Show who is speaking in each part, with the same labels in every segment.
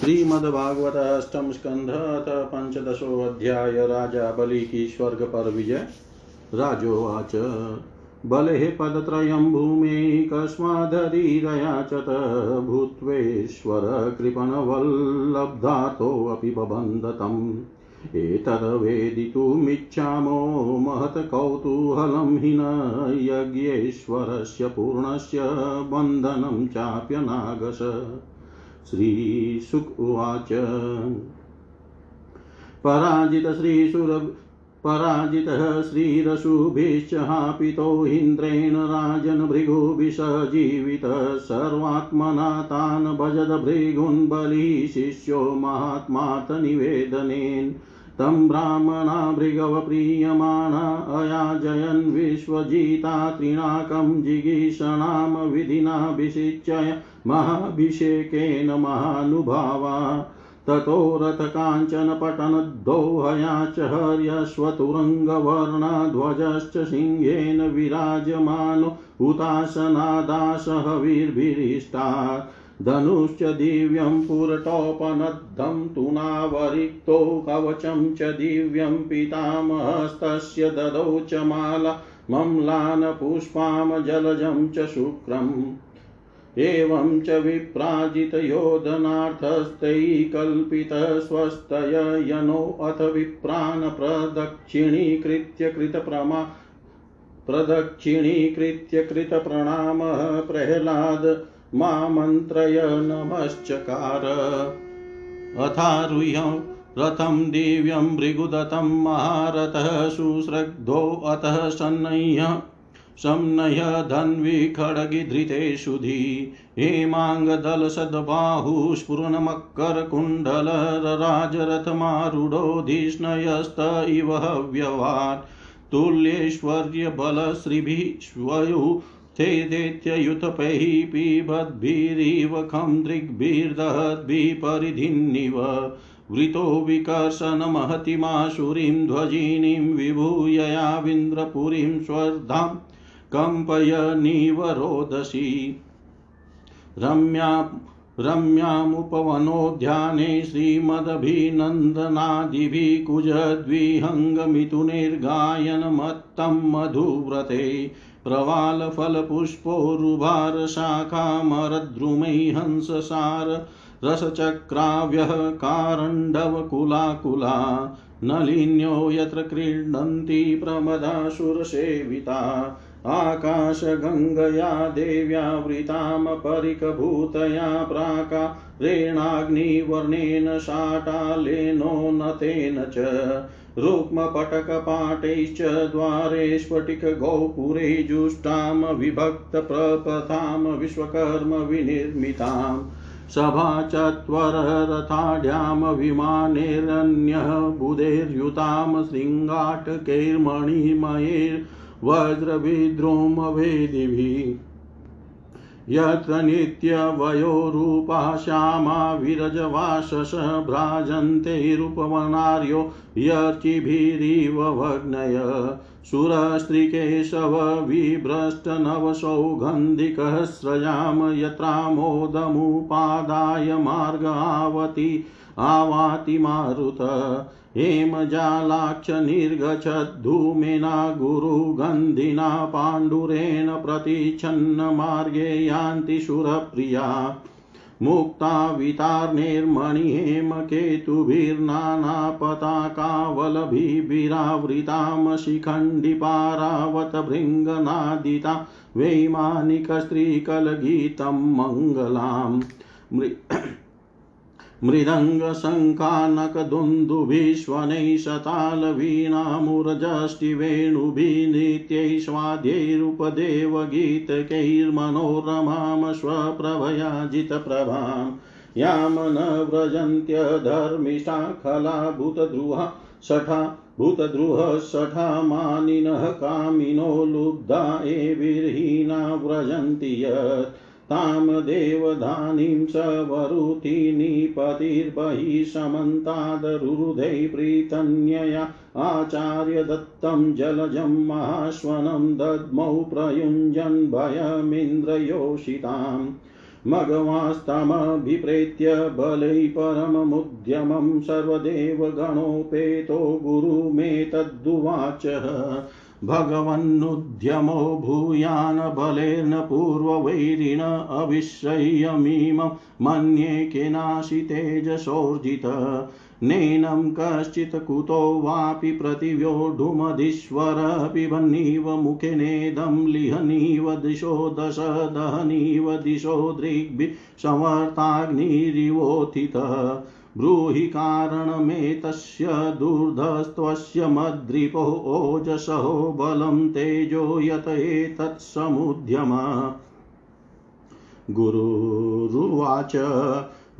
Speaker 1: श्रीमद्भागवत अष्टम स्कंध पंचदशो अध्याय राजा बलि की स्वर्ग पर विजय राजोवाच बले पदत्रयं भूमे कस्मादरीरयाचत भूत्वेश्वर कृपणवल्लब्धातोऽपि बबन्धतम्। एतद्वेदितुमिच्छामो महत्कौतूहलं हि न यज्ञेश्वरस्य पूर्णस्य बन्धनं चाप्यनागश। श्रीशुक उवाच। पराजितश्रीशुर पराजितः श्रीरशुभिश्च हापितो इन्द्रेण राजन् भृगुभिषजीवितः सर्वात्मना तान् भजद भृगुन् बलिशिष्यो महात्मातनिवेदनेन तं ब्राह्मणा भृगवप्रीयमाणा अयाजयन् विश्वजिता त्रिणाकं जिगीषणां विधिनाभिषिच्य महाभिषेकेन महानुभावा। ततो रथकाञ्चनपटनद्धोहया च हर्यश्वतुरङ्गवर्णध्वजश्च सिंहेन विराजमानो हुतासनादासहवीर्भिरिष्टात् धनुश्च दिव्यं पुरटोपनद्धं तु नावरिक्तो कवचं च दिव्यं पितामहस्तस्य ददौ च माला मम्लान् पुष्पां जलजं च शुक्रम् एवं च विप्राजितयोधनार्थस्तैः स्वस्तयनोऽथ विप्रान् प्रदक्षिणीकृत्य कृतप्रमा प्रदक्षिणीकृत्य कृतप्रणामः प्रह्लाद मामन्त्रय नमश्चकार। अथारुह्य रथं दिव्यं भृगुदत्तं महारथः सुस्रग्धोऽतः सन्नह्य संनय धन्वी खड्गिधृते सुधी हेमाङ्गदलसद्बाहुस्फुरणमकरकुण्डलराजरथमारूढोऽधिष्णयस्त इव हव्यवान्। तुल्यैश्वर्यबलश्रीभिः ते पिबद्भिरिव खं दृग्भिर्दहद्भिः परिधिन्निव वृतो विकर्षणमहतिमाशुरीं ध्वजिनीं विभूययाविन्द्रपुरीं स्वर्धाम् कम्पयनीव रोदसी रम्या रम्यामुपवनोद्याने श्रीमदभिनन्दनादिभिः कुजद्विहङ्गमिथुनिर्गायनमत्तं मधुव्रते। प्रवालफलपुष्पोरुभारशाखामरद्रुमै हंससार रसचक्राव्यः कारण्डवकुलाकुला नलिन्यो यत्र क्रीडन्ति प्रमदासुरसेविता आकाशगङ्गया देव्यावृतामपरिकभूतया प्राकारेणाग्निवर्णेन शाटालेनो नतेन च। रुक्मपटकपाटैश्च द्वारे स्फटिकगोपुरे जुष्टां विभक्तप्रपथां विश्वकर्म विनिर्मिताम् सभा चत्वररथाढ्यां विमानेरन्यः बुधैर्युतां शृङ्गाटकैर्मणिमयैर्वज्रविद्रोमवेदिभिः यत्र नित्यवयोरूपा श्यामा विरजवासस भ्राजन्ते रूपवनार्यो यर्चिभिरिव भग्नय सुरस्त्रीकेशव विभ्रष्टनवसौगन्धिकः स्रजाम यत्रामोदमुपादाय मार्गावति आवाति मारुत। हेमजालाक्ष निर्गच्छद्धूमेना गुरुगन्धिना पाण्डुरेण प्रतिच्छन्नमार्गे यान्ति सुरप्रिया मुक्तावितार्णेर्मणिहेमकेतुभिर्नानापताकावलभिरावृतां शिखण्डिपारावतभृङ्गनादिता वैमानिकस्त्रीकलगीतं मङ्गलाम्। मृदङ्गशङ्कानकदुन्दुभिष्वनैः शतालवीणामुरजष्टिवेणुभिः नित्यैश्वाद्यैरुपदेवगीतकैर्मनोरमां स्वप्रभयाजितप्रभां यां न व्रजन्त्यधर्मिष्ठा खलाभूतद्रुहा शठा भूतद्रुहः शठामानिनः कामिनो लुब्धा एभिर्हीना व्रजन्ति यत् तां देवधानीं सवरुति निपतिर्बहिः समन्तादरुरुधै प्रीतन्यया आचार्यदत्तं जलजं महाश्वनं दद्मौ प्रयुञ्जन् भयमिन्द्रयोषिताम् मघवास्तमभिप्रेत्य बलै परममुद्यमं सर्वदेव गणोपेतो गुरुमेतद्दुवाच। भगवन्नुद्यमो भूयान् बलेर्न पूर्ववैरिण अविश्रय्यमीमं मन्ये केनाशितेजसोर्जित नैनं कश्चित् कुतो वापि प्रतिव्योढुमधीश्वर पिबन्नीव मुखेनेदं लिहनीव दिशो दश दहनीव दिशो दृग्भिः संवर्ताग्निरिवोत्थितः ब्रूहि कारणमेतस्य दुर्धस्त्वस्य मद्रिपो ओजसो बलं तेजो यत एतत्समुद्यम गुरुरुवाच,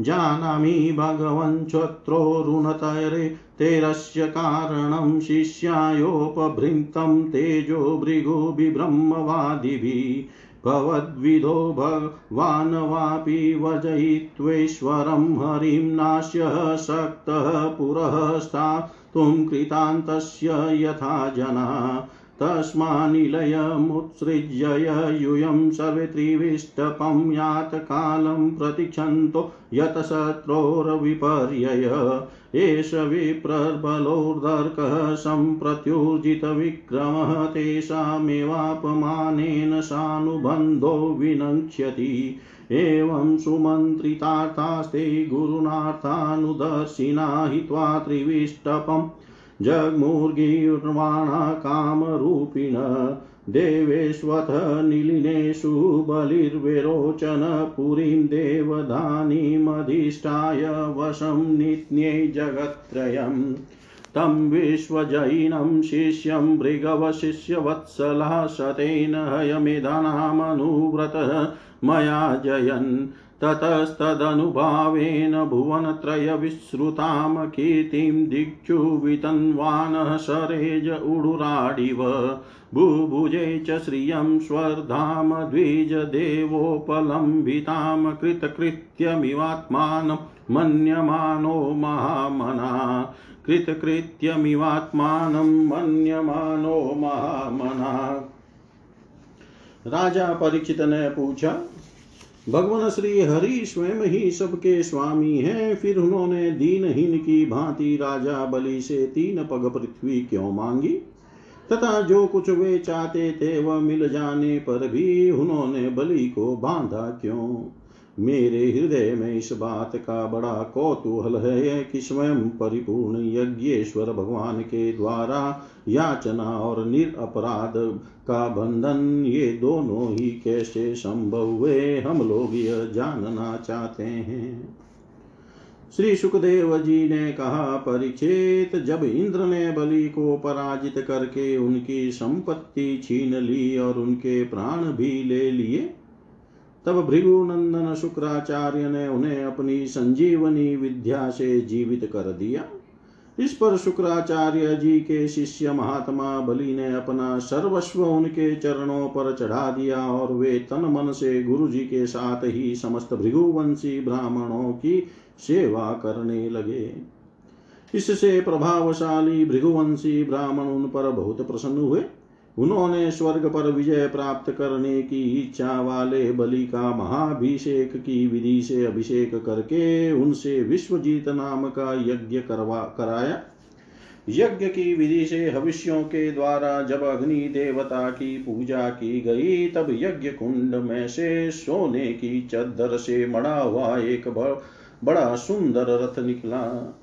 Speaker 1: जानामि भगवञ्चत्रोरुणतरे तेरस्य कारणं शिष्यायोपभृन्तं तेजो भृगुभिब्रह्मवादिभिः भवद्विधो भगवान् वापि वजयित्वेश्वरं हरिं नाश्य शक्तः पुरः स्थातुं कृतान्तस्य यथा जना तस्मानिलयमुत्सृज्य यूयं सर्वे त्रिविष्टपं यातकालं प्रतीक्षन्तो यतशत्रोर्विपर्यय। एष विप्रबलोर्दर्कः सम्प्रत्युर्जितविक्रमः तेषामेवापमानेन सानुबन्धो विनक्ष्यति एवं सुमन्त्रितार्थास्ते गुरुनार्थानुदर्शिना हित्वा त्रिविष्टपम् जग्मुर्गीर्वाणा कामरूपिण देवेष्वथ निलिनेषु बलिर्विरोचन पुरीं देवधानीमधिष्ठाय वशं नित्यै जगत्त्रयम् तं विश्वजैनं शिष्यं भृगवशिष्यवत्सलः शतेन मया जयन्। ततस्तदनुभावेन भुवनत्रयविश्रुतां कीर्तिं दिक्षु वितन्वानः सरेज उडुराडिव। बुभुजे च श्रियं स्वर्धाम द्विजदेवोपलम्बितां कृतकृत्यमिवात्मानं मन्यमानो महामना। कृतकृत्यमिवात्मानं मन्यमानो महामना। राजा परीक्षित ने पूछा भगवान श्री हरि स्वयं ही सबके स्वामी हैं। फिर उन्होंने दीनहीन की भांति राजा बलि से तीन पग पृथ्वी क्यों मांगी? तथा जो कुछ वे चाहते थे वह मिल जाने पर भी उन्होंने बलि को बांधा क्यों? मेरे हृदय में इस बात का बड़ा कौतूहल है कि स्वयं परिपूर्ण यज्ञेश्वर भगवान के द्वारा याचना और निरअपराध का बंधन, ये दोनों ही कैसे संभव हुए, हम लोग यह जानना चाहते हैं। श्री सुखदेव जी ने कहा परीक्षित जब इंद्र ने बलि को पराजित करके उनकी संपत्ति छीन ली और उनके प्राण भी ले लिए तब भृगुनंदन शुक्राचार्य ने उन्हें अपनी संजीवनी विद्या से जीवित कर दिया। इस पर शुक्राचार्य जी के शिष्य महात्मा बलि ने अपना सर्वस्व उनके चरणों पर चढ़ा दिया और वे तन मन से गुरु जी के साथ ही समस्त भृगुवंशी ब्राह्मणों की सेवा करने लगे। इससे प्रभावशाली भृगुवंशी ब्राह्मण उन पर बहुत प्रसन्न हुए। उन्होंने स्वर्ग पर विजय प्राप्त करने की इच्छा वाले बलि का महाभिषेक की विधि से अभिषेक करके उनसे विश्वजीत नाम का यज्ञ करवा, कराया। यज्ञ की विधि से हविष्यों के द्वारा जब अग्नि देवता की पूजा की गई, तब यज्ञ कुंड में से सोने की चद्दर से मड़ा हुआ एक बड़ा सुंदर रथ निकला।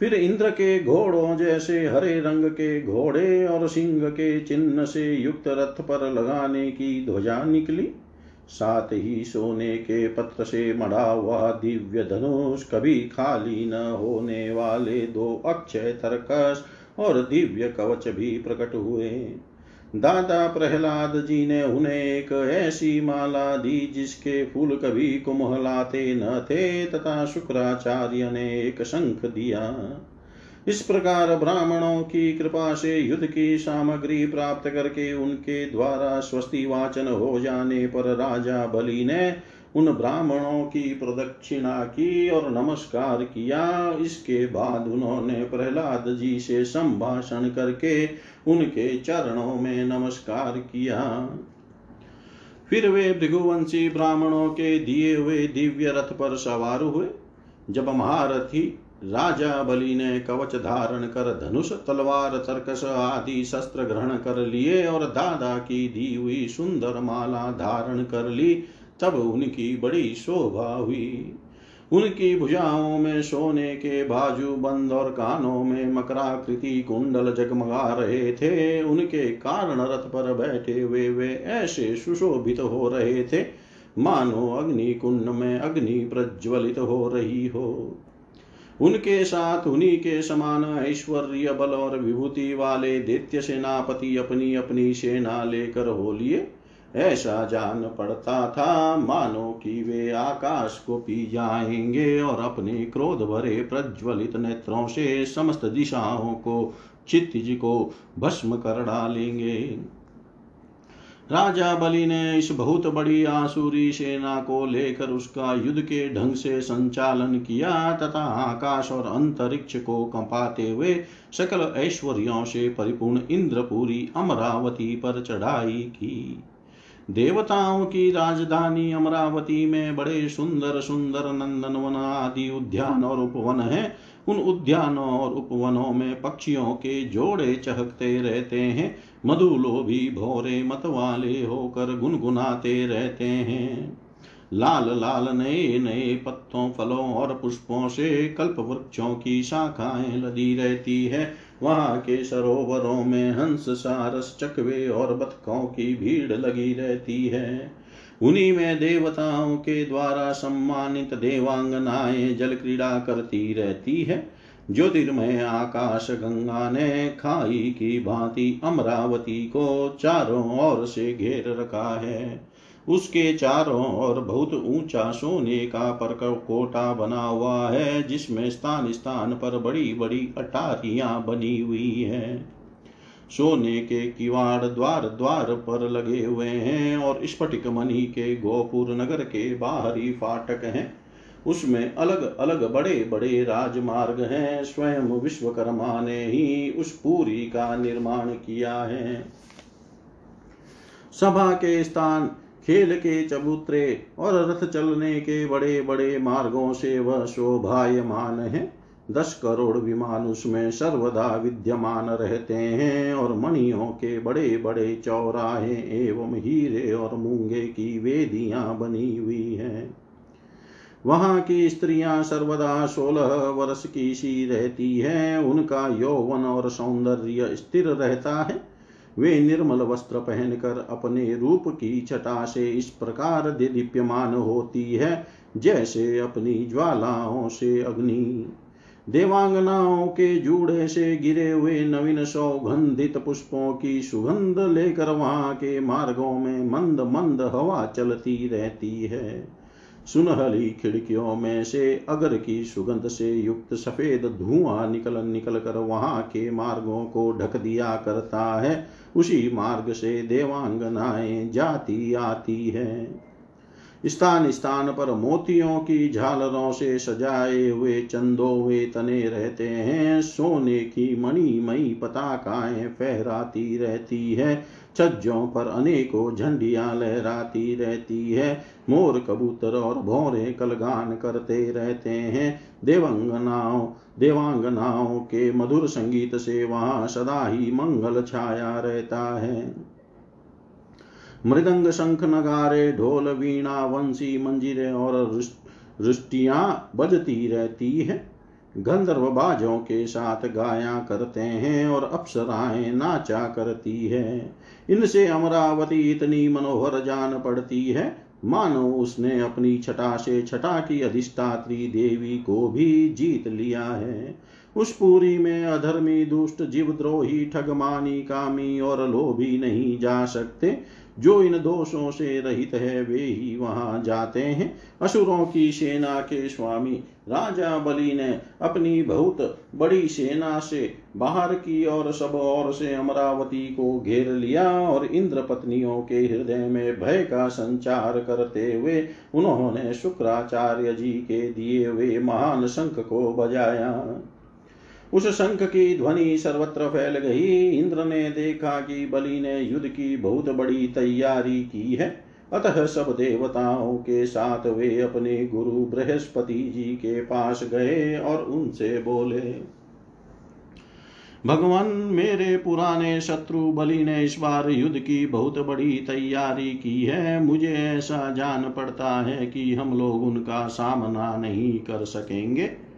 Speaker 1: फिर इंद्र के घोड़ों जैसे हरे रंग के घोड़े और सिंह के चिन्ह से युक्त रथ पर लगाने की ध्वजा निकली। साथ ही सोने के पत्र से मढ़ा हुआ दिव्य धनुष कभी खाली न होने वाले दो अक्षय तरकस और दिव्य कवच भी प्रकट हुए। दादा प्रहलाद जी ने उन्हें एक ऐसी माला दी जिसके फूल कभी कुमहलाते न थे तथा शुक्राचार्य ने एक शंख दिया। इस प्रकार ब्राह्मणों की कृपा से युद्ध की सामग्री प्राप्त करके उनके द्वारा स्वस्ति वाचन हो जाने पर राजा बलि ने उन ब्राह्मणों की प्रदक्षिणा की और नमस्कार किया। इसके बाद उन्होंने प्रहलाद जी से संभाषण करके उनके चरणों में नमस्कार किया। फिर वे भृगुवंशी ब्राह्मणों के दिए हुए दिव्य रथ पर सवार हुए। जब महारथी राजा बलि ने कवच धारण कर धनुष, तलवार, तर्कस आदि शस्त्र ग्रहण कर लिए और दादा की दी हुई सुंदर माला धारण कर ली तब उनकी बड़ी शोभा हुई। उनकी भुजाओं में सोने के बाजू बंद और कानों में मकराकृति कुंडल जगमगा रहे थे। उनके कारण रथ पर बैठे हुए वे ऐसे सुशोभित हो रहे थे, मानो अग्नि कुंड में अग्नि प्रज्वलित हो रही हो। उनके साथ उन्हीं के समान ऐश्वर्य, बल और विभूति वाले दैत्य सेनापति अपनी अपनी सेना लेकर हो लिए। ऐसा जान पड़ता था, मानो कि वे आकाश को पी जाएँगे और अपने क्रोध भरे प्रज्वलित नेत्रों से समस्त दिशाओं को चित्तिज को भस्म कर डालेंगे। राजा बलि ने इस बहुत बड़ी आसुरी सेना को लेकर उसका युद्ध के ढंग से संचालन किया, तथा आकाश और अंतरिक्ष को कंपाते हुए सकल ऐश्वर्यों से परिपूर्ण इंद्रपुरी अमरावती पर चढ़ाई की। देवताओं की राजधानी अमरावती में बड़े सुंदर सुंदर नंदनवन आदि उद्यान और उपवन हैं। उन उद्यानों और उपवनों में पक्षियों के जोड़े चहकते रहते हैं। मधुलोभी भोरे मतवाले होकर गुनगुनाते रहते हैं। लाल लाल नए नए पत्तों फलों और पुष्पों से कल्प वृक्षों की शाखाएँ लदी रहती है। वहाँ के सरोवरों में हंस, सारस, चकवे और बतखों की भीड़ लगी रहती है। उन्हीं में देवताओं के द्वारा सम्मानित देवांगनाएँ जल क्रीड़ा करती रहती है। ज्योतिर्मय आकाश गंगा ने खाई की भांति अमरावती को चारों ओर से घेर रखा है। उसके चारों ओर बहुत ऊँचा सोने का परकोटा बना हुआ है, जिसमें स्थान स्थान पर बड़ी बड़ी अटारियाँ बनी हुई हैं। सोने के किवाड़ द्वार द्वार पर लगे हुए हैं और स्फटिक मणि के गोपुर नगर के बाहरी फाटक हैं। उसमें अलग अलग बड़े बड़े राजमार्ग हैं। स्वयं विश्वकर्मा ने ही उस पूरी का निर्माण किया है। सभा के स्थान खेल के चबूतरे और रथ चलने के बड़े बड़े मार्गों से वह शोभायमान है। दस करोड़ विमान उसमें सर्वदा विद्यमान रहते हैं और मणियों के बड़े बड़े चौराहे एवं हीरे और मूँगे की वेदियाँ बनी हुई हैं। वहाँ की स्त्रियाँ सर्वदा सोलह वर्ष की सी रहती हैं। उनका यौवन और सौंदर्य स्थिर रहता है। वे निर्मल वस्त्र पहनकर अपने रूप की छटा से इस प्रकार दीप्यमान होती है, जैसे अपनी ज्वालाओं से अग्नि। देवांगनाओं के जूड़े से गिरे हुए नवीन सौगंधित पुष्पों की सुगंध लेकर वहाँ के मार्गों में मंद मंद हवा चलती रहती है। सुनहली खिड़कियों में से अगर की सुगंध से युक्त सफ़ेद धुआँ निकल निकल कर वहाँ के मार्गों को ढक दिया करता है, उसी मार्ग से देवांगनाएँ जाती आती है। स्थान स्थान पर मोतियों की झालरों से सजाए हुए चंदो वे तने रहते हैं। सोने की मणिमयी पताकाएँ फहराती रहती है। छज्जों पर अनेकों झंडियाँ लहराती रहती है। मोर कबूतर और भौरे कलगान करते रहते हैं। देवंगनाओं, देवांगनाओं के मधुर संगीत से वहाँ सदा ही मंगल छाया रहता है। मृदंग शंख नगारे, ढोल, वीणा, वंशी, मंजिरे और रुष्टियाँ बजती रहती है। गंधर्व बाजों के साथ गाया करते हैं और अप्सराएँ नाचा करती है। इनसे अमरावती इतनी मनोहर जान पड़ती है। मानो उसने अपनी छटा से छटा की अधिष्ठात्री देवी को भी जीत लिया है। उस पूरी में अधर्मी दुष्ट जीवद्रोही, ठगमानी, कामी और लोभी नहीं जा सकते। जो इन दोषों से रहित है, वे ही वहाँ जाते हैं। असुरों की सेना के स्वामी, राजा बलि ने अपनी बहुत बड़ी सेना से बाहर की और सब ओर से अमरावती को घेर लिया और इंद्र पत्नियों के हृदय में भय का संचार करते हुए उन्होंने शुक्राचार्य जी के दिए हुए महान शंख को बजाया। उस शंख की ध्वनि सर्वत्र फैल गई। इंद्र ने देखा कि बलि ने युद्ध की बहुत बड़ी तैयारी की है। अतः सब देवताओं के साथ वे अपने गुरु बृहस्पति जी के पास गए और उनसे बोले, भगवान, मेरे पुराने शत्रु बलि ने इस बार युद्ध की बहुत बड़ी तैयारी की है। मुझे ऐसा जान पड़ता है कि हम लोग उनका सामना नहीं कर सकेंगे।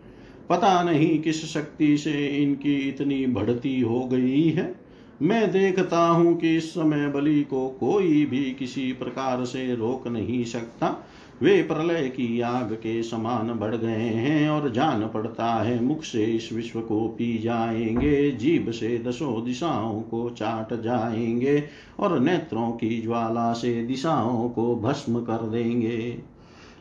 Speaker 1: पता नहीं किस शक्ति से इनकी इतनी बढ़ती हो गई है। मैं देखता हूँ कि इस समय बलि को कोई भी किसी प्रकार से रोक नहीं सकता। वे प्रलय की आग के समान बढ़ गए हैं और जान पड़ता है मुख से इस विश्व को पी जाएँगे, जीभ से दसों दिशाओं को चाट जाएँगे और नेत्रों की ज्वाला से दिशाओं को भस्म कर देंगे।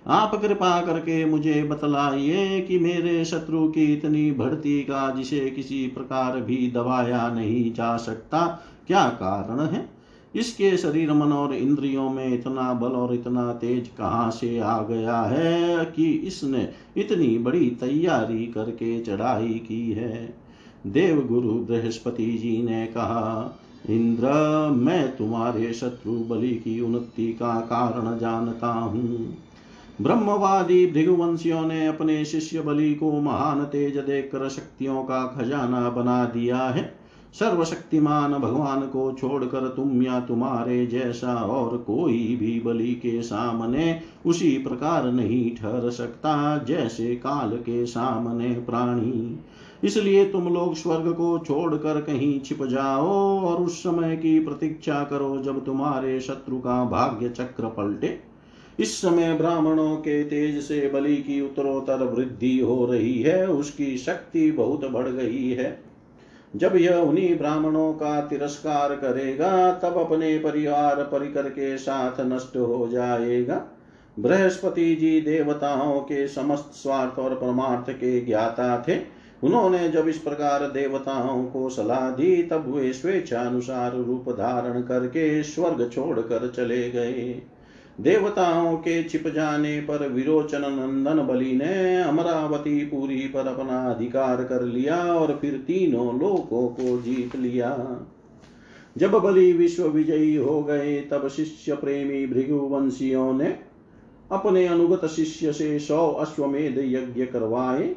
Speaker 1: आप कृपा करके मुझे बतलाइए कि मेरे शत्रु की इतनी भर्ती का जिसे किसी प्रकार भी दबाया नहीं जा सकता, क्या कारण है? इसके शरीर, मन और इंद्रियों में इतना बल और इतना तेज कहाँ से आ गया है कि इसने इतनी बड़ी तैयारी करके चढ़ाई की है? देव गुरु बृहस्पति जी ने कहा, इंद्र, मैं तुम्हारे शत्रु बलि की उन्नति का कारण जानता हूँ। ब्रह्मवादी भृगुवंशियों ने अपने शिष्य बलि को महान तेज देखकर शक्तियों का खजाना बना दिया है। सर्वशक्तिमान भगवान को छोड़कर तुम या तुम्हारे जैसा और कोई भी बलि के सामने उसी प्रकार नहीं ठहर सकता जैसे काल के सामने प्राणी। इसलिए तुम लोग स्वर्ग को छोड़कर कहीं छिप जाओ और उस समय की प्रतीक्षा करो जब तुम्हारे शत्रु का भाग्य चक्र पलटे। इस समय ब्राह्मणों के तेज से बलि की उत्तरोत्तर वृद्धि हो रही है, उसकी शक्ति बहुत बढ़ गई है। जब यह उन्हीं ब्राह्मणों का तिरस्कार करेगा, तब अपने परिवार परिकर के साथ नष्ट हो जाएगा। बृहस्पति जी देवताओं के समस्त स्वार्थ और परमार्थ के ज्ञाता थे। उन्होंने जब इस प्रकार देवताओं को सलाह दी, तब वे स्वेच्छानुसार रूप धारण करके स्वर्ग छोड़कर चले गए। देवताओं के छिप जाने पर विरोचन नंदन बलि ने अमरावती पुरी पर अपना अधिकार कर लिया और फिर तीनों लोकों को जीत लिया। जब बलि विश्व विजयी हो गए, तब शिष्य प्रेमी भृगुवंशियों ने अपने अनुगत शिष्य से सौ अश्वमेध यज्ञ करवाए।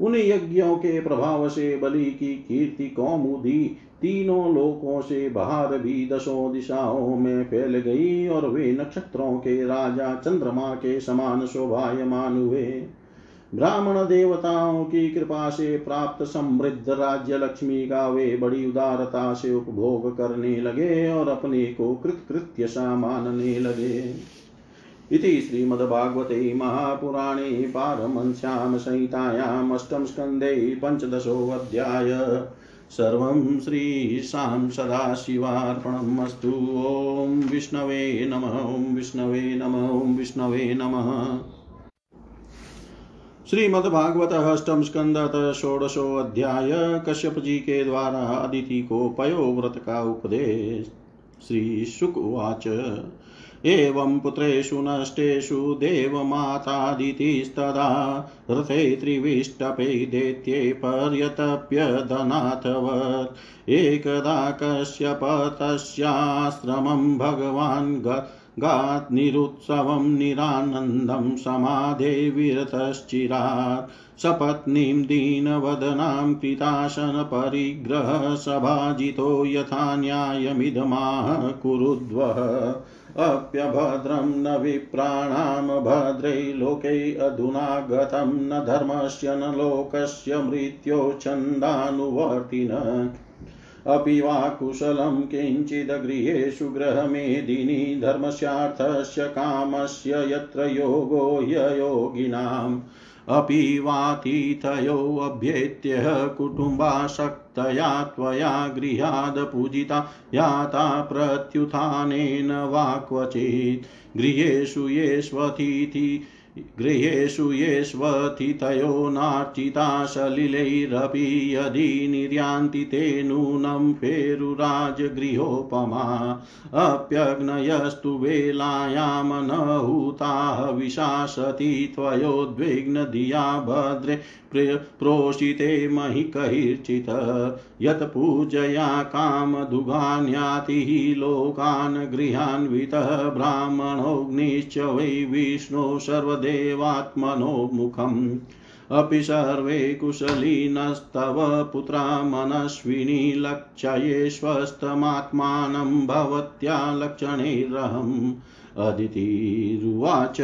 Speaker 1: उन यज्ञों के प्रभाव से बलि की कीर्ति कौमुदी तीनों लोकों से बाहर भी दसों दिशाओं में फैल गई और वे नक्षत्रों के राजा चंद्रमा के समान शोभायमान हुए। ब्राह्मण देवताओं की कृपा से प्राप्त समृद्ध राज्य लक्ष्मी का वे बड़ी उदारता से उपभोग करने लगे और अपने को कृतकृत्य सा मानने लगे। इति श्रीमद्भागवते महापुराणे पारमंस्यां संहितायाम् अष्टम स्कन्धे पञ्चदशोऽध्याय। सर्वं श्रीशां सदाशिवार्पणम् ॐ विष्णवे नमः, ॐ विष्णवे नमः, ॐ विष्णवे नमः। श्रीमद्भागवत अष्टम स्कंद षोडशो अध्याय कश्यप जी के द्वारा अदिति को पयो व्रत का उपदेश। श्री शुक उवाच। एवं पुत्रेषु नष्टेषु देवमातादितिस्तदा रथे त्रिविष्टपे दैत्ये पर्यतप्यदनाथवत् एकदा कश्यपतस्याश्रमं भगवान् गात् निरुत्सवं निरानन्दं समाधेविरतश्चिरात् सपत्नीं दीनवदनां कृताशनपरिग्रहसभाजितो यथा न्यायमिदमाह कुरुद्वः। अप्यभद्रं न विप्राणां भद्रै लोके अधुना गतं न धर्मस्य न लोकस्य मृत्यो छन्दानुवर्तिन। अपि वा कुशलं किञ्चिदगृहेषु गृहमेदिनी धर्मस्यार्थस्य कामस्य यत्र योगो ययोगिनाम्। अपि वातीतयोऽभ्येत्य कुटुम्बासक्तया त्वया गृहादपूजिता याता प्रत्युत्थानेन वा क्वचित् गृहेषु येष्वतीति गृहेषु येष्वथितयो नार्चिता सलिलैरपि यदि निर्यान्ति ते नूनं फेरुराजगृहोपमा। अप्यग्नयस्तु वेलायां न हूताः विशासति त्वयोद्विग्नधिया भद्रे प्रोषिते महिकैर्चित् यत् पूजया कामदुघान्याति लोकान् गृहान्वितः ब्राह्मणोऽग्निश्च वै विष्णो सर्वदेवात्मनो मुखम् अपि सर्वे कुशलिनस्तव पुत्रा मनस्विनी लक्षये स्वस्तमात्मानं भवत्या लक्षणैरहम्। अदितिरुवाच।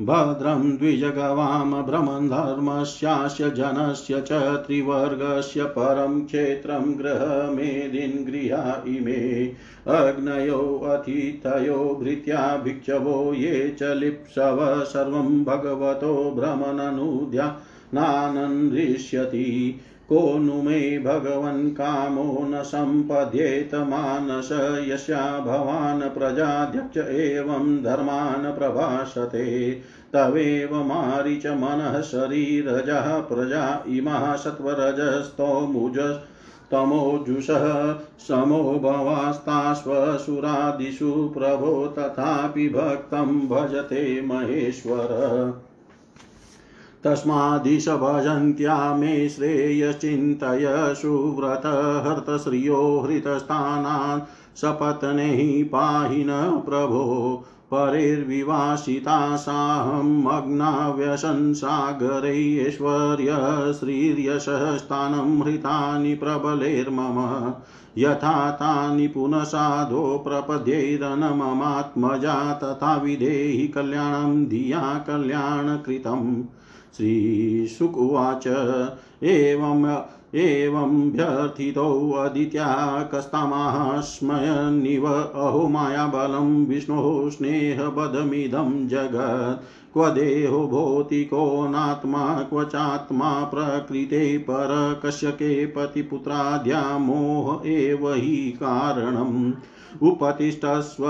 Speaker 1: भद्रं द्विजगवां भ्रमन्धर्मस्यास्य जनस्य च त्रिवर्गस्य परं क्षेत्रं गृहमेदिन् गृहा इमे। अग्नयोऽथितयो भृत्या, भिक्षवो, ये च लिप्सव, सर्वं भगवतो नानन्दृश्यति को नु मे भगवन् कामो न सम्पद्येत मानस यस्या भवान् प्रजाध्यक्ष एवं धर्मान् प्रभाषते। तवेव मारिच मनः शरीरजः प्रजा इमः सत्त्वरजस्तोमुज तमोजुषः समो भवास्ताश्वसुरादिषु प्रभो तथापि भक्तं भजते महेश्वर। तस्मादिश भजन्त्या मे श्रेयश्चिन्तय सुव्रतहर्तश्रियो हृतस्थानान् सपत्नैः पाहि न प्रभो परेर्विवासिता साहम् अग्नाव्यसंसागरैश्वर्यश्रीर्यशः स्थानं हृतानि प्रबलैर्मम यथा तानि पुनः साधो प्रपद्यैरनममात्मजा तथा विधेहि कल्याणं धिया कल्याणकृतम् श्रीशुक उवाच एवं एवम्भ्यर्थितोऽदित्याकस्तामाः स्मयन्निव अहो मायाबलं, विष्णोः स्नेहबदमिदं जगत्। क्व देहो भौतिको नात्मा, क्व चात्मा प्रकृते पर कस्य के पतिपुत्राद्या मोह एव हि कारणम्। उपतिष्ठस्व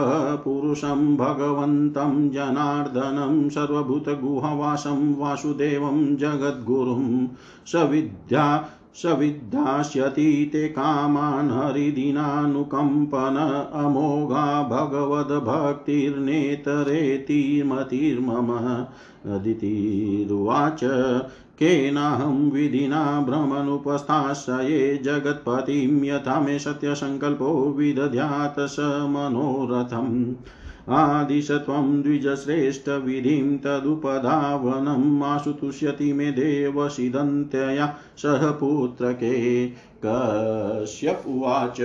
Speaker 1: पुरुषं भगवन्तं जनार्दनं सर्वभूतगुहवासं वासुदेवं जगद्गुरुं सविद्या सविद्धास्यति ते कामान् हरिदिनानुकम्पन अमोघा भगवद्भक्तिर्नेतरेतिमतिर्मम अदितिरुवाच केनाहं विधिना भ्रमनुपस्थाश्रये जगत्पतिं यथा मे सत्यसङ्कल्पो विदध्यात् स मनोरथम्। आदिश त्वं द्विजश्रेष्ठविधिं तदुपधावनम्। आशु तुष्यति मे देवसिदन्त्यया सह पुत्रके। कश्यप उवाच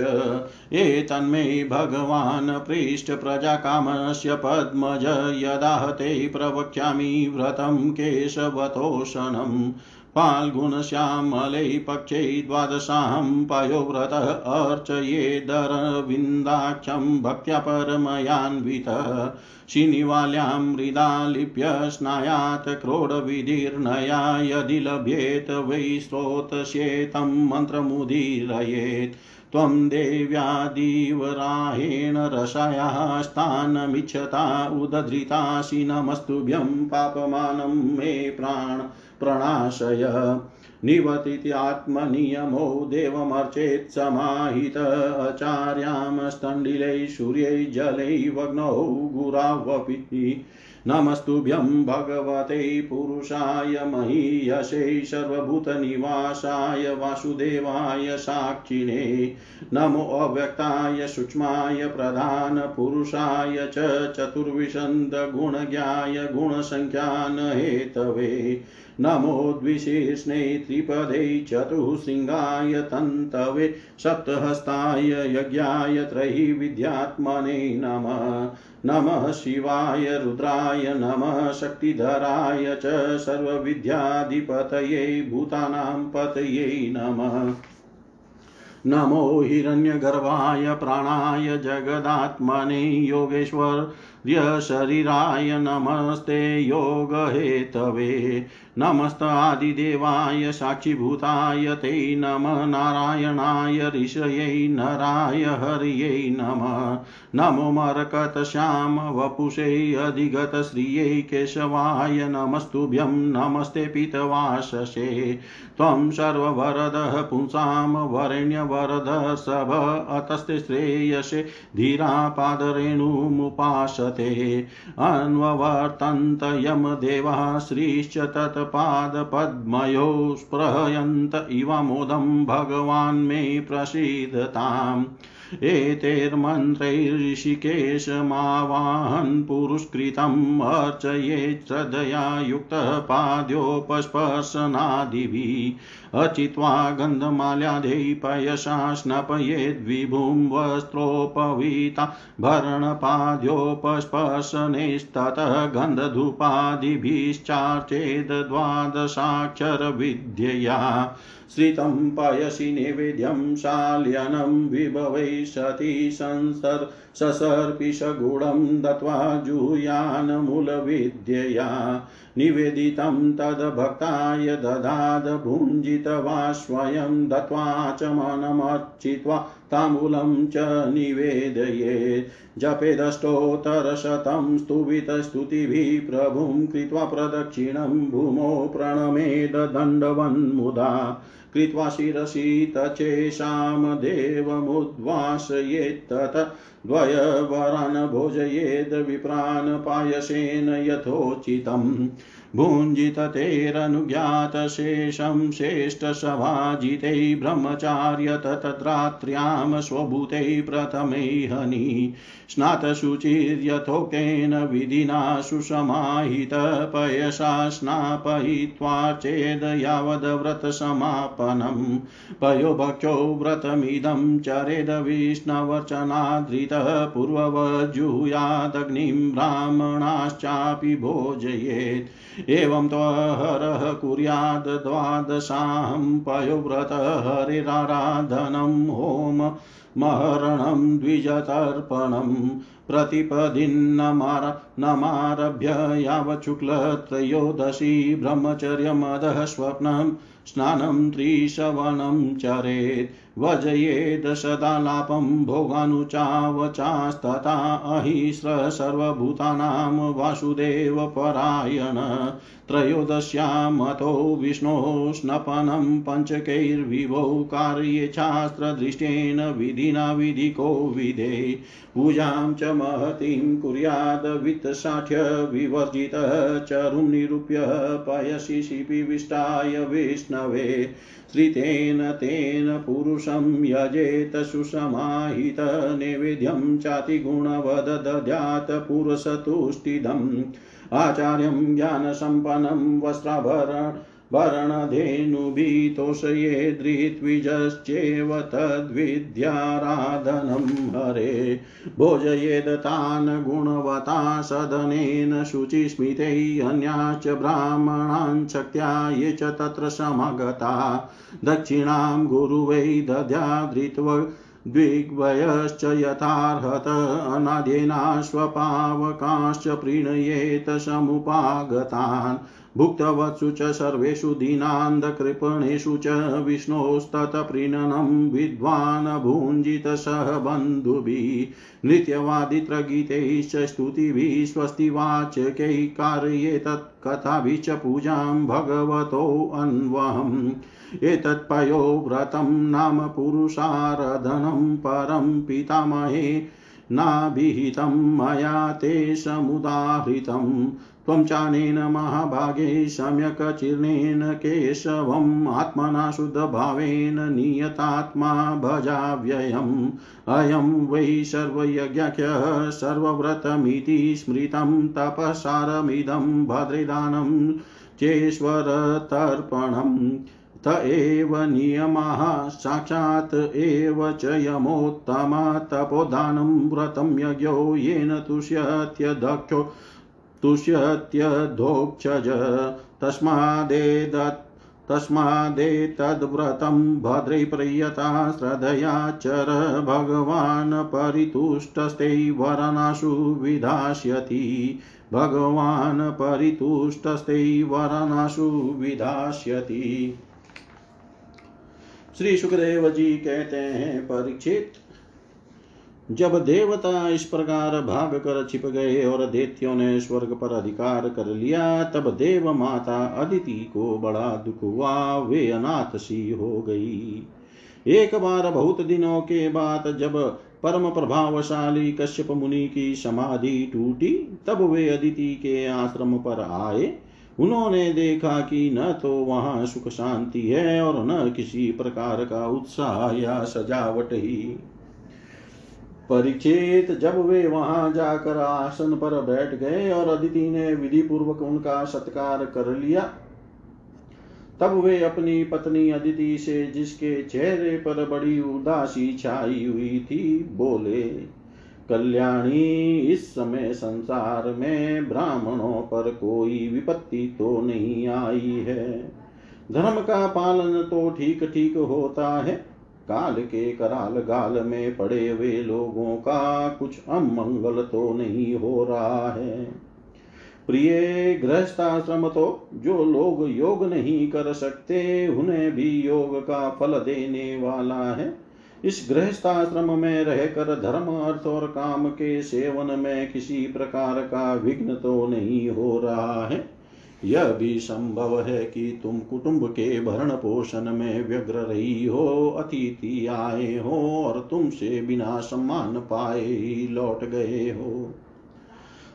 Speaker 1: एतन्मे भगवान् पृष्ठप्रजाकामस्य पद्मज यदा ते प्रवक्ष्यामि व्रतं केशवतोषणम्। फाल्गुणश्यामले पक्षे द्वादशां पयोव्रतः अर्चयेदरविन्दाख्यं भक्त्या परमयान्वितः। शिनिवाल्यां मृदा लिप्य स्नायात् क्रोडविधिर्नया यदि लभ्येत वै स्रोतस्येतं मन्त्रमुदीरयेत्। त्वं देव्यादिवराहेण रसायाः स्थानमिच्छता उदधृतासि नमस्तुभ्यं पापमानं मे प्राण। प्रणाशय। निवतित्यात्मनियमो देवमर्चेत् समाहित। आचार्यां स्तण्डिलै सूर्यै जलैवग्नौ गुरावपि। नमस्तुभ्यं भगवते पुरुषाय महीयसे सर्वभूतनिवासाय वासुदेवाय साक्षिणे। नमो अव्यक्ताय सूक्ष्माय प्रधानपुरुषाय च चतुर्विशन्दगुणज्ञाय गुणसङ्ख्यान हेतवे नमो द्विशीर्ष्णे त्रिपदे चतुःशृङ्गाय तन्तवे सप्तहस्ताय यज्ञाय त्रयीविद्यात्मने नमः। नमः शिवाय रुद्राय, नमः शक्तिधराय च सर्वविद्याधिपतये भूतानां पतये नमः। नमो हिरण्यगर्भाय प्राणाय जगदात्मने योगेश्वर शरीराय नमस्ते योगहेतवे। नमस्त आदिदेवाय साक्षिभूताय ते नम। नारायणाय ऋषयै नराय हर्यै नमः। नमो मरकतश्याम वपुषे अधिगतश्रियै केशवाय नमस्तुभ्यं। नमस्ते पीतवाससे त्वं सर्ववरदः पुंसां वरेण्यवरदः सभ। अतस्ते श्रेयसे धीरा पादरेणुमुपासते अन्ववर्तन्त यमदेवः श्रीश्च तत्पादपद्मयो स्पृहयन्त इव मोदं भगवान् मे प्रसीदताम्। एतैर्मन्त्रैऋषिकेशमावाहन् पुरुष्कृतम् अर्चयेत् श्रद्धया युक्तः पाद्योपस्पर्शनादिभिः। अचित्वा गन्धमाल्यादै पयसा स्नपयेद्विभुं वस्त्रोपवीता। भरणपाद्योपस्पर्शनेस्ततः गन्धधूपादिभिश्चार्चेद द्वादशाक्षरविद्यया। श्रितं पयसि नैवेद्यं शाल्यनं विभवै सति संसर् ससर्पिषगुणं दत्त्वा जूयानमूलविद्यया निवेदितं तद्भक्ताय ददाद भुञ्जितवा स्वयं दत्त्वा च मनमर्चित्वा ताम्बूलं च निवेदयेत्। जपेदष्टोत्तरशतं स्तुभितस्तुतिभिः प्रभुं कृत्वा प्रदक्षिणं भूमौ प्रणमेद दण्डवन्मुदा। कृत्वा शिरसि तचेषां देवमुद्वासयेत्तत द्वयवरान् भोजयेद् विप्रान् पायसेन यथोचितम्। भुञ्जिततेरनुज्ञातशेषं श्रेष्ठसभाजितै ब्रह्मचार्य तत्रात्र्यां स्वभूतै प्रथमै हनि। स्नातशुचिर्यथोक्तेन विधिना सुसमाहितपयसा स्नापयित्वा चेद् यावद्व्रतसमापनं पयोभक्षो व्रतमिदं चरेद विष्णवर्चनाधृतः पूर्ववज्जुयादग्निं ब्राह्मणाश्चापि भोजयेत्। एवं त्वहरः कुर्याद् द्वादशाहं पयोव्रत हरिराराधनं होम महरणं द्विजतर्पणं प्रतिपदिन्नमार, नमारभ्य यावच्छुक्लत्रयोदशी ब्रह्मचर्यमदः स्वप्नं स्नानं त्रिशवनं चरेत् वजयेद सदालापं भोगानुचावचास्तथा अहिस्र सर्वभूतानां वासुदेवपरायण त्रयोदश्यामतो विष्णोः स्नपनं पञ्चकैर्विभो कार्ये शास्त्रदृष्टेन विधिना विधिको विधे। पूजां च महतीं कुर्याद् वित्तसाठ्य विवर्जितः चरुं निरूप्य पयसि शिपिविष्टाय विष्णवे। श्रितेन तेन पुरुषं यजेत सुसमाहित चातिगुणवदध्यात् पुरुषतुष्टिदम्। आचार्यं ज्ञानसम्पन्नं वस्त्राभरण भरणधेनुभितोषये धृत्विजश्चेव तद्विद्याराधनं हरे। भोजयेद तान् गुणवता सदनेन शुचिस्मितैः अन्याश्च ब्राह्मणान् शक्त्या ये च तत्र समगता। दक्षिणां गुरुवै दद्याधृत्व द्विग्वयश्च यथार्हत अनाद्येनाश्वपावकाश्च प्रीणयेत समुपागतान्। भुक्तवत्सु च सर्वेषु दीनान्धकृपणेषु च विष्णोस्तत्प्रीणनं विद्वान् भुञ्जितसह बन्धुभिः नृत्यवादित्रगीतैश्च स्तुतिभिः स्वस्तिवाचकैः कारयेतत् कथाभिः च पूजां भगवतोऽन्वहम् एतत्पयो व्रतं नाम पुरुषाराधनं परं पितामहे नाभिहितं मया ते समुदाहृतम्। त्वं चानेन महाभागे सम्यक् चीर्णेन केशवम् आत्मना शुद्धभावेन नियतात्मा भजाव्ययम्। अयं वै सर्वयज्ञख्यः सर्वव्रतमिति स्मृतं तपसारमिदं भद्रदानं चेश्वरतर्पणम् त एव नियमाः साक्षात् एव च यमोत्तमा तपोदानं व्रतं यज्ञो येन तुष्यत्यदक्षो तुष्यत्यधोक्षज। तस्मादेदत् तस्मादेतद्व्रतं भद्रै प्रियता श्रद्धया चर भगवान् परितुष्टस्ते वरणासु विधास्यति। भगवान् परितुष्टस्ते वरणासु विधास्यति। श्री सुखदेव जी कहते हैं, परीक्षित। जब देवता इस प्रकार भाग कर छिप गए और दैत्यों ने स्वर्ग पर अधिकार कर लिया, तब देव माता अदिति को बड़ा दुख हुआ, वे अनाथ सी हो गई। एक बार बहुत दिनों के बाद जब परम प्रभावशाली कश्यप मुनि की समाधि टूटी, तब वे अदिति के आश्रम पर आए। उन्होंने देखा कि न तो वहाँ सुख शांति है और न किसी प्रकार का उत्साह या सजावट ही। परीक्षित जब वे वहाँ जाकर आसन पर बैठ गए और अदिति ने विधि पूर्वक उनका सत्कार कर लिया, तब वे अपनी पत्नी अदिति से जिसके चेहरे पर बड़ी उदासी छाई हुई थी, बोले, कल्याणी, इस समय संसार में ब्राह्मणों पर कोई विपत्ति तो नहीं आई है। धर्म का पालन तो ठीक ठीक होता है काल के कराल गाल में पड़े हुए लोगों का कुछ अमंगल तो नहीं हो रहा है। प्रिय गृहस्थाश्रम तो जो लोग योग नहीं कर सकते, उन्हें भी योग का फल देने वाला है। इस गृहस्थाश्रम में रहकर धर्म, अर्थ और काम के सेवन में किसी प्रकार का विघ्न तो नहीं हो रहा है। यह भी संभव है कि तुम कुटुंब के भरण पोषण में व्यग्र रही हो, अतिथि आए हो और तुमसे बिना सम्मान पाए ही लौट गए हो।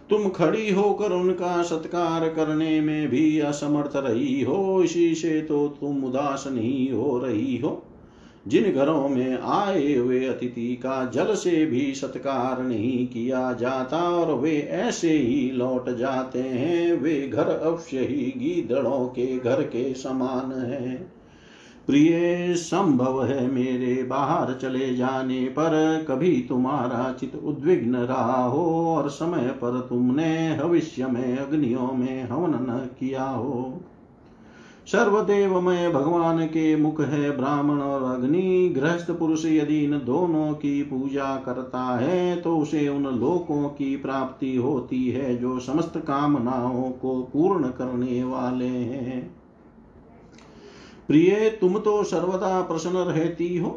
Speaker 1: तुम खड़ी होकर उनका सत्कार करने में भी असमर्थ रही हो, इसी से तो तुम उदास नहीं हो रही हो। जिन घरों में आए हुए अतिथि का जल से भी सत्कार नहीं किया जाता और वे ऐसे ही लौट जाते हैं, वे घर अवश्य ही गीदड़ों के घर के समान है। प्रिय, संभव है मेरे बाहर चले जाने पर कभी तुम्हारा चित उद्विग्न रहा हो और समय पर तुमने भविष्य में, अग्नियों में हवन न किया हो। सर्वदेवमय भगवान के मुख है ब्राह्मण और अग्नि, गृहस्थ पुरुष यदि इन दोनों की पूजा करता है तो उसे उन लोकों की प्राप्ति होती है जो समस्त कामनाओं को पूर्ण करने वाले हैं। प्रिय, तुम तो सर्वदा प्रसन्न रहती हो,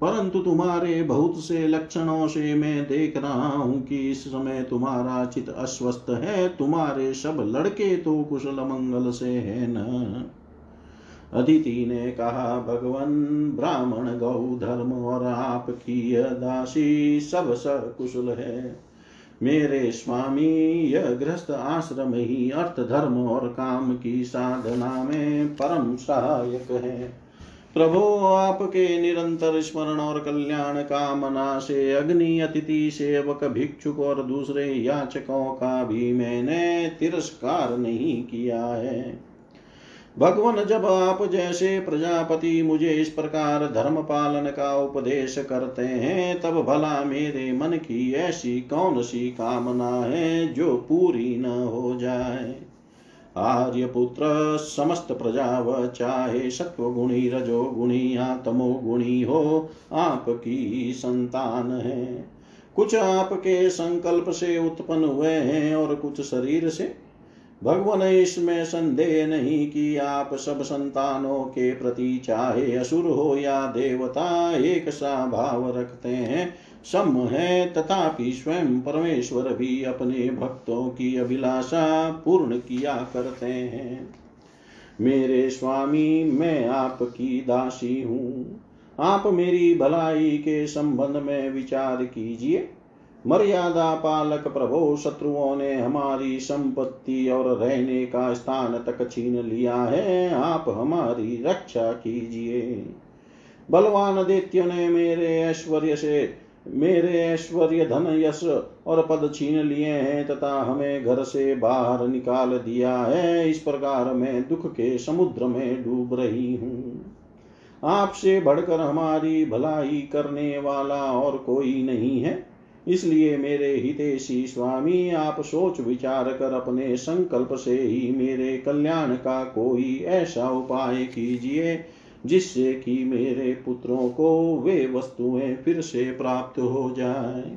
Speaker 1: परंतु तुम्हारे बहुत से लक्षणों से मैं देख रहा हूँ कि इस समय तुम्हारा चित अस्वस्थ है, तुम्हारे सब लड़के तो कुशल मंगल से है न। अदिति ने कहा, भगवान, ब्राह्मण गौ धर्म और आपकी दासी सब सकुशल है। मेरे स्वामी, यह गृहस्थ आश्रम ही अर्थ धर्म और काम की साधना में परम सहायक है। प्रभो, आपके निरंतर स्मरण और कल्याण कामना से अग्नि अतिथि, सेवक, भिक्षुक और दूसरे याचकों का भी मैंने तिरस्कार नहीं किया है। भगवान जब आप जैसे प्रजापति मुझे इस प्रकार धर्म पालन का उपदेश करते हैं, तब भला मेरे मन की ऐसी कौन सी कामना है जो पूरी न हो जाए? आर्यपुत्र, समस्त प्रजा व चाहे सत्व गुणी रजो गुणी या तमो गुणी हो, आपकी संतान है। कुछ आपके संकल्प से उत्पन्न हुए हैं और कुछ शरीर से भगवान इसमें संदेह नहीं कि आप सब संतानों के प्रति चाहे असुर हो या देवता, एक सा भाव रखते हैं। सम है, तथापि स्वयं परमेश्वर भी अपने भक्तों की अभिलाषा पूर्ण किया करते हैं। मेरे स्वामी, मैं आपकी दासी हूँ। आप मेरी भलाई के संबंध में विचार कीजिए। मर्यादा पालक प्रभो शत्रुओं ने हमारी संपत्ति और रहने का स्थान तक छीन लिया है। आप हमारी रक्षा कीजिए। बलवान दैत्य ने मेरे ऐश्वर्य से, मेरे ऐश्वर्य धन यश और पद छीन लिए हैं तथा हमें घर से बाहर निकाल दिया है। इस प्रकार मैं दुख के समुद्र में डूब रही हूँ। आपसे बढ़कर हमारी भलाई करने वाला और कोई नहीं है। इसलिए मेरे हितेशी स्वामी, आप सोच विचार कर अपने संकल्प से ही मेरे कल्याण का कोई ऐसा उपाय कीजिए, जिससे कि मेरे पुत्रों को वे वस्तुएँ फिर से प्राप्त हो जाए।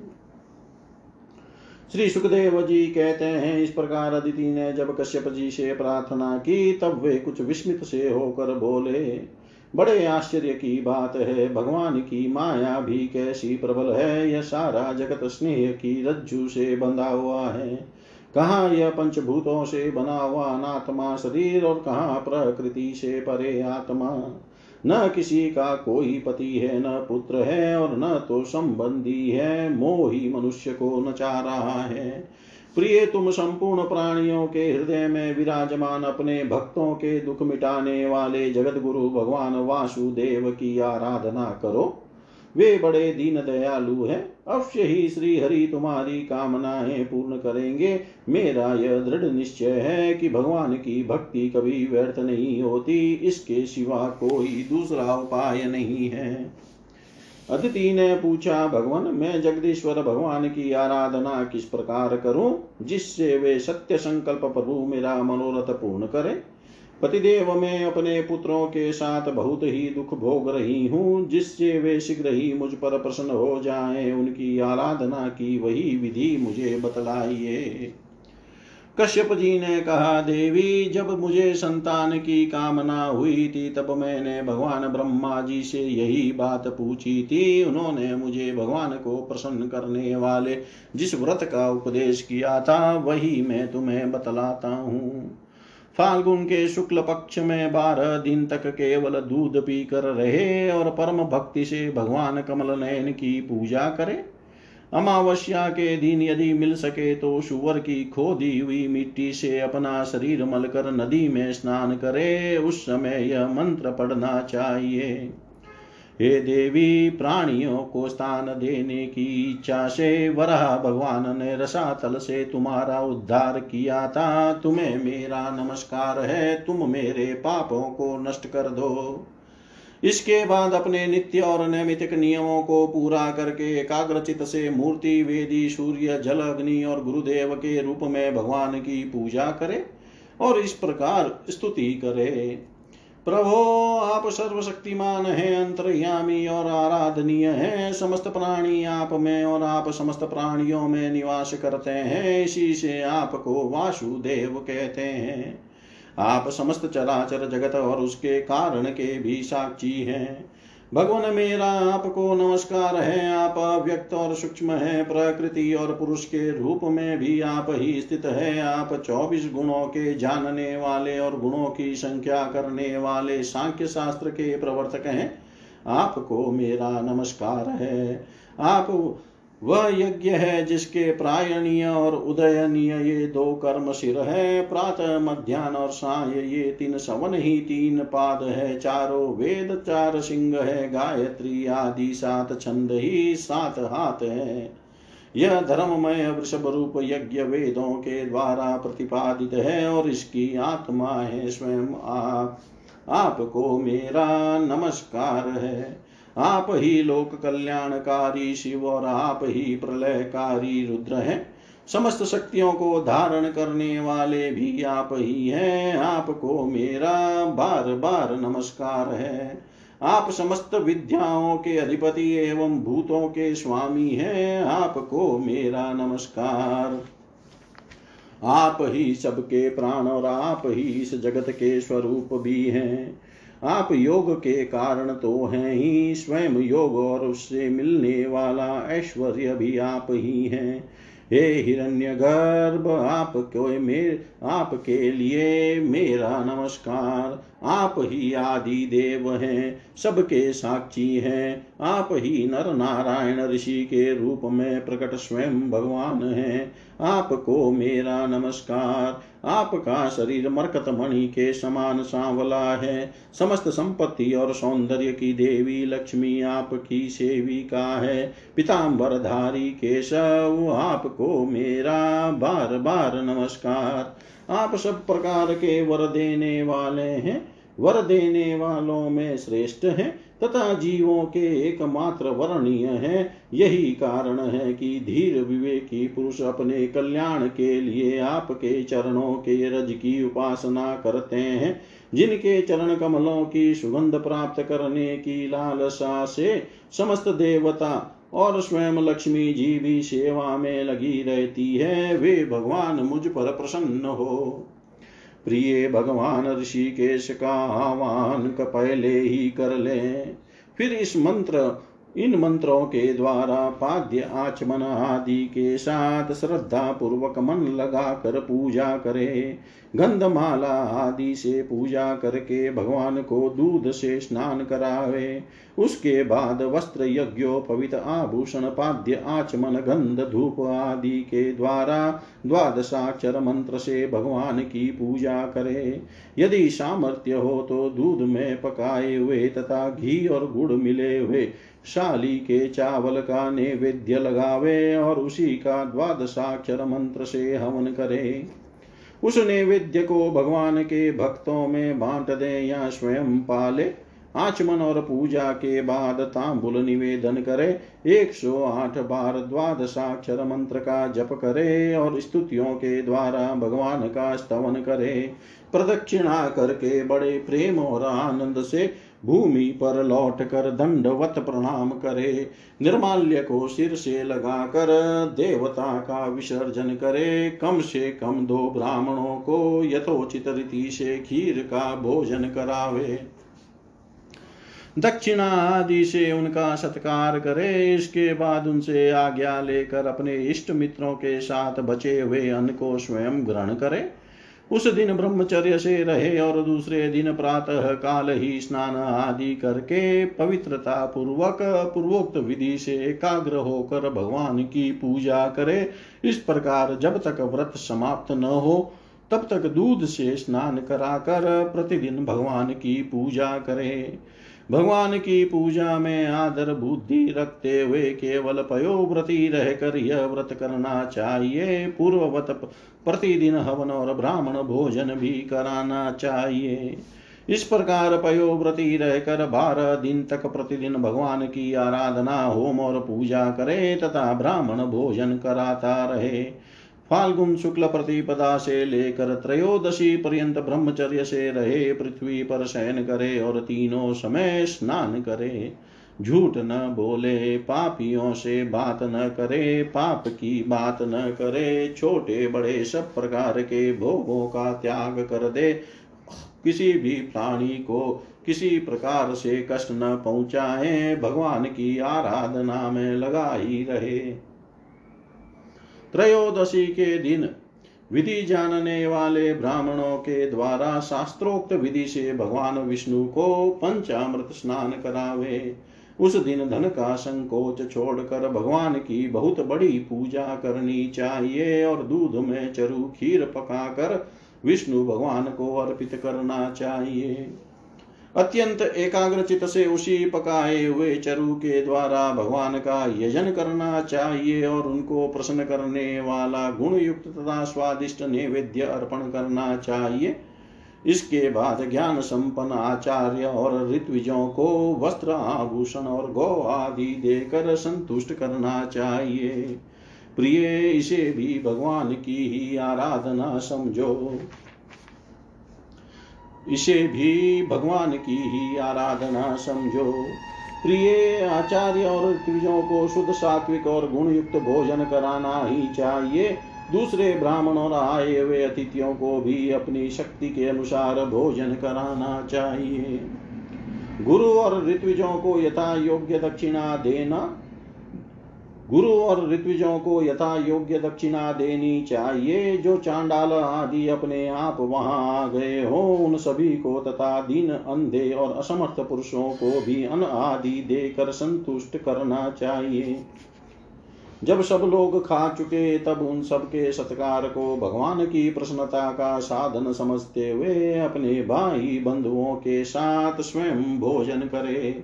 Speaker 1: श्री सुखदेव जी कहते हैं, इस प्रकार अदिति ने जब कश्यप जी से प्रार्थना की, तब वे कुछ विस्मित से होकर बोले बड़े आश्चर्य की बात है। भगवान की माया भी कैसी प्रबल है। यह सारा जगत स्नेह की रज्जु से बंधा हुआ है। कहाँ यह पंचभूतों से बना हुआ अनात्मा शरीर और कहाँ प्रकृति से परे आत्मा? न किसी का कोई पति है, न पुत्र है और न तो संबंधी है। मोही मनुष्य को नचा रहा है। प्रिय तुम संपूर्ण प्राणियों के हृदय में विराजमान अपने भक्तों के दुख मिटाने वाले जगत गुरु भगवान वासुदेव की आराधना करो। वे बड़े दीन दयालु हैं। अवश्य ही श्री हरि तुम्हारी कामनाएँ पूर्ण करेंगे। मेरा यह दृढ़ निश्चय है कि भगवान की भक्ति कभी व्यर्थ नहीं होती। इसके सिवा कोई दूसरा उपाय नहीं है। अदिति ने पूछा, भगवान, मैं जगदीश्वर भगवान की आराधना किस प्रकार करूँ, जिससे वे सत्य संकल्प प्रभु मेरा मनोरथ पूर्ण करें? पतिदेव, मैं अपने पुत्रों के साथ बहुत ही दुख भोग रही हूँ, जिससे वे शीघ्र ही मुझ पर प्रसन्न हो जाएँ, उनकी आराधना की वही विधि मुझे बतलाइए। कश्यप जी ने कहा, देवी, जब मुझे संतान की कामना हुई थी, तब मैंने भगवान ब्रह्मा जी से यही बात पूछी थी। उन्होंने मुझे भगवान को प्रसन्न करने वाले जिस व्रत का उपदेश किया था, वही मैं तुम्हें बतलाता हूँ। फाल्गुन के शुक्ल पक्ष में बारह दिन तक केवल दूध पीकर रहे और परम भक्ति से भगवान कमल नयन की पूजा करे। अमावस्या के दिन यदि मिल सके तो सुअर की खोदी हुई मिट्टी से अपना शरीर मलकर नदी में स्नान करे। उस समय यह मंत्र पढ़ना चाहिए। हे देवी, प्राणियों को स्थान देने की इच्छा से वराह भगवान ने रसातल से तुम्हारा उद्धार किया था। तुम्हें मेरा नमस्कार है। तुम मेरे पापों को नष्ट कर दो। इसके बाद अपने नित्य और नैमितिक नियमों को पूरा करके एकाग्रचित से मूर्ति, वेदी, सूर्य, जल, अग्नि और गुरुदेव के रूप में भगवान की पूजा करे और इस प्रकार स्तुति करे। प्रभो, आप सर्वशक्तिमान हैं, अंतर्यामी और आराधनीय हैं, समस्त प्राणी आप में और आप समस्त प्राणियों में निवास करते हैं, इसी से आपको वासुदेव कहते हैं। आप समस्त चराचर जगत और उसके कारण के भी साक्षी हैं। भगवान मेरा आपको नमस्कार है। आप व्यक्त और सूक्ष्म है। प्रकृति और पुरुष के रूप में भी आप ही स्थित है। आप चौबीस गुणों के जानने वाले और गुणों की संख्या करने वाले सांख्य शास्त्र के प्रवर्तक हैं। आपको मेरा नमस्कार है। आप वह यज्ञ है जिसके प्रायणीय और उदयनीय ये दो कर्म सिर है। प्रातः मध्यान्ह और साय ये तीन सवन ही तीन पाद है। चारों वेद, चार सिंह है। गायत्री आदि सात छंद ही सात हाथ है। यह धर्ममय वृषभ रूप यज्ञ वेदों के द्वारा प्रतिपादित है और इसकी आत्मा है स्वयं आप। आपको मेरा नमस्कार है। आप ही लोक कल्याणकारी शिव और आप ही प्रलयकारी रुद्र हैं। समस्त शक्तियों को धारण करने वाले भी आप ही हैं। आपको मेरा बार बार नमस्कार है। आप समस्त विद्याओं के अधिपति एवं भूतों के स्वामी हैं। आपको मेरा नमस्कार। आप ही सबके प्राण और आप ही इस जगत के स्वरूप भी हैं। आप योग के कारण तो हैं ही, स्वयं योग और उससे मिलने वाला ऐश्वर्य भी आप ही हैं। हे हिरण्य गर्भ आप कोई मेर, आपके लिए मेरा नमस्कार? आप ही आदि देव हैं, सबके साक्षी हैं। आप ही नर नारायण ऋषि के रूप में प्रकट स्वयं भगवान हैं। आपको मेरा नमस्कार। आपका शरीर मरकत मणि के समान सांवला है। समस्त संपत्ति और सौंदर्य की देवी लक्ष्मी आपकी सेविका है। पिताम्बर पिताम्बरधारी केशव, आपको मेरा बार बार नमस्कार। आप सब प्रकार के वर देने वाले हैं। वर देने वालों में श्रेष्ठ है, तथा जीवों के एकमात्र वर्णीय है। यही कारण है कि धीर विवेकी पुरुष अपने कल्याण के लिए आपके चरणों के रज की उपासना करते हैं, जिनके चरण कमलों की सुगंध प्राप्त करने की लालसा से समस्त देवता और स्वयं लक्ष्मी जी भी सेवा में लगी रहती है। वे भगवान मुझ पर प्रसन्न हो। प्रिय भगवान ऋषिकेश का आह्वान पहले ही कर ले। फिर इस मंत्र इन मंत्रों के द्वारा पाद्य आचमन आदि के साथ श्रद्धा पूर्वक मन लगा कर पूजा करे। गंधमाला आदि से पूजा करके भगवान को दूध से स्नान करावे। उसके बाद वस्त्र यज्ञोपवित आभूषण, पाद्य आचमन, गंध धूप आदि के द्वारा द्वादशाक्षर मंत्र से भगवान की पूजा करे। यदि सामर्थ्य हो तो दूध में पकाए हुए तथा घी और गुड़ मिले हुए शाली के चावल का नैवेद्य लगावे और उसी का द्वादशाक्षर मंत्र से हवन करे। उस नैवेद्य को भगवान के भक्तों में बांट दे या स्वयं पाले। आचमन और पूजा के बाद तांबुल निवेदन करे। एक सौ आठ बार द्वादशाक्षर मंत्र का जप करे और स्तुतियों के द्वारा भगवान का स्तवन करे। प्रदक्षिणा करके बड़े प्रेम और आनंद से भूमि पर लौट कर दंडवत प्रणाम करे, निर्माल्य को सिर से लगाकर देवता का विसर्जन करे। कम से कम दो ब्राह्मणों को यथोचित रीति से खीर का भोजन करावे। दक्षिणा आदि से उनका सत्कार करे। इसके बाद उनसे आज्ञा लेकर अपने इष्ट मित्रों के साथ बचे हुए अन्न को स्वयं ग्रहण करे। उस दिन ब्रह्मचर्य से रहे और दूसरे दिन प्रातः काल ही स्नान आदि करके पवित्रता पूर्वक, पूर्वोक्त विधि से एकाग्र होकर भगवान की पूजा करे। इस प्रकार जब तक व्रत समाप्त न हो, तब तक दूध से स्नान कराकर प्रतिदिन भगवान की पूजा करे। भगवान की पूजा में आदर बुद्धि रखते हुए केवल पयोव्रती रहकर यह व्रत करना चाहिए। पूर्ववत प्रतिदिन हवन और ब्राह्मण भोजन भी कराना चाहिए। इस प्रकार पयोव्रती रहकर बारह दिन तक प्रतिदिन भगवान की आराधना, होम और पूजा करे तथा ब्राह्मण भोजन कराता रहे। फाल्गुन शुक्ल प्रतिपदा से लेकर त्रयोदशी पर्यंत ब्रह्मचर्य से रहे, पृथ्वी पर शयन करे और तीनों समय स्नान करे। झूठ न बोले, पापियों से बात न करे, पाप की बात न करे, छोटे बड़े सब प्रकार के भोगों का त्याग कर दे। किसी भी प्राणी को किसी प्रकार से कष्ट न पहुँचाए, भगवान की आराधना में लगा ही रहे। त्रयोदशी के दिन। विधि जानने वाले ब्राह्मणों के द्वारा शास्त्रोक्त विधि से भगवान विष्णु को पंचामृत स्नान करावे। उस दिन धन का संकोच छोड़कर भगवान की बहुत बड़ी पूजा करनी चाहिए और दूध में चरु खीर पकाकर विष्णु भगवान को अर्पित करना चाहिए। अत्यंत एकाग्रचित से उसी पकाए हुए चरु के द्वारा भगवान का यजन करना चाहिए और उनको प्रसन्न करने वाला गुण युक्त तथा स्वादिष्ट नैवेद्य अर्पण करना चाहिए। इसके बाद ज्ञान संपन्न आचार्य और ऋत्विजों को वस्त्र आभूषण और गौ आदि देकर संतुष्ट करना चाहिए। प्रिय, इसे भी भगवान की ही आराधना समझो। इसे भी भगवान की ही आराधना समझो। प्रिय आचार्य और ऋत्विजों को शुद्ध सात्विक और गुण युक्त भोजन कराना ही चाहिए। दूसरे ब्राह्मण और आए हुए अतिथियों को भी अपनी शक्ति के अनुसार भोजन कराना चाहिए। गुरु और ऋत्विजों को यथा योग्य दक्षिणा देना गुरु और ऋत्विजों को यथा योग्य दक्षिणा देनी चाहिए। जो चांडाल आदि अपने आप वहाँ आ गए हो, उन सभी को तथा दीन, अंधे और असमर्थ पुरुषों को भी अन्न आदि देकर संतुष्ट करना चाहिए। जब सब लोग खा चुके, तब उन सबके सत्कार को भगवान की प्रसन्नता का साधन समझते हुए अपने भाई बंधुओं के साथ स्वयं भोजन करे।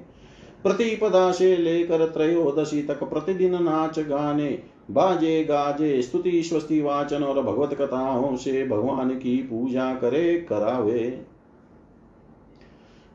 Speaker 1: प्रतिपदा से लेकर त्रयोदशी तक प्रतिदिन नाच गाने, बाजे, गाजे, स्तुति, स्वस्ति, वाचन और भगवत कथाओं से भगवान की पूजा करे, करावे।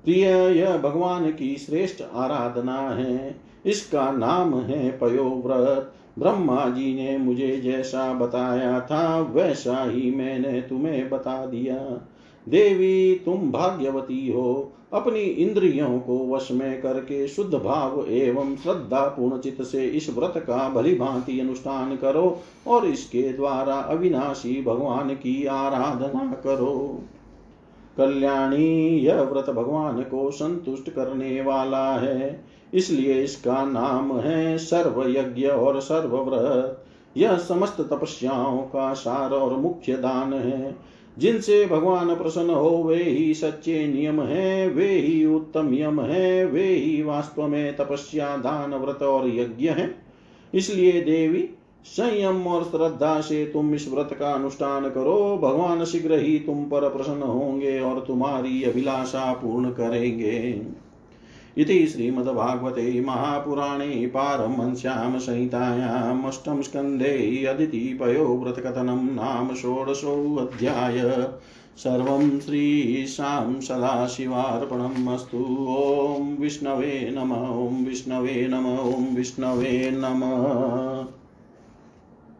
Speaker 1: प्रिय, यह भगवान की श्रेष्ठ आराधना है। इसका नाम है पयोव्रत। ब्रह्मा जी ने मुझे जैसा बताया था, वैसा ही मैंने तुम्हें बता दिया। देवी, तुम भाग्यवती हो। अपनी इंद्रियों को वश में करके शुद्ध भाव एवं श्रद्धा पूर्ण चित्त से इस व्रत का भली भांति अनुष्ठान करो और इसके द्वारा अविनाशी भगवान की आराधना करो। कल्याणी, यह व्रत भगवान को संतुष्ट करने वाला है। इसलिए इसका नाम है सर्व यज्ञ और सर्व व्रत यह समस्त तपस्याओं का सार और मुख्य दान है। जिनसे भगवान प्रसन्न हो, वे ही सच्चे नियम है, वे ही उत्तम यम है, वे ही वास्तव में तपस्या, दान, व्रत और यज्ञ है। इसलिए देवी, संयम और श्रद्धा से तुम इस व्रत का अनुष्ठान करो। भगवान शीघ्र ही तुम पर प्रसन्न होंगे और तुम्हारी अभिलाषा पूर्ण करेंगे। इति श्रीमद्भागवते महापुराणे पारमंस्यां संहितायाम् अष्टम स्कन्धे अदितिपयो व्रतकथनं नाम षोडशोऽध्याय। सर्वं श्रीशां सदाशिवार्पणम् अस्तु। ॐ विष्णवे नम, ॐ विष्णवे नम, ॐ विष्णवे नमः।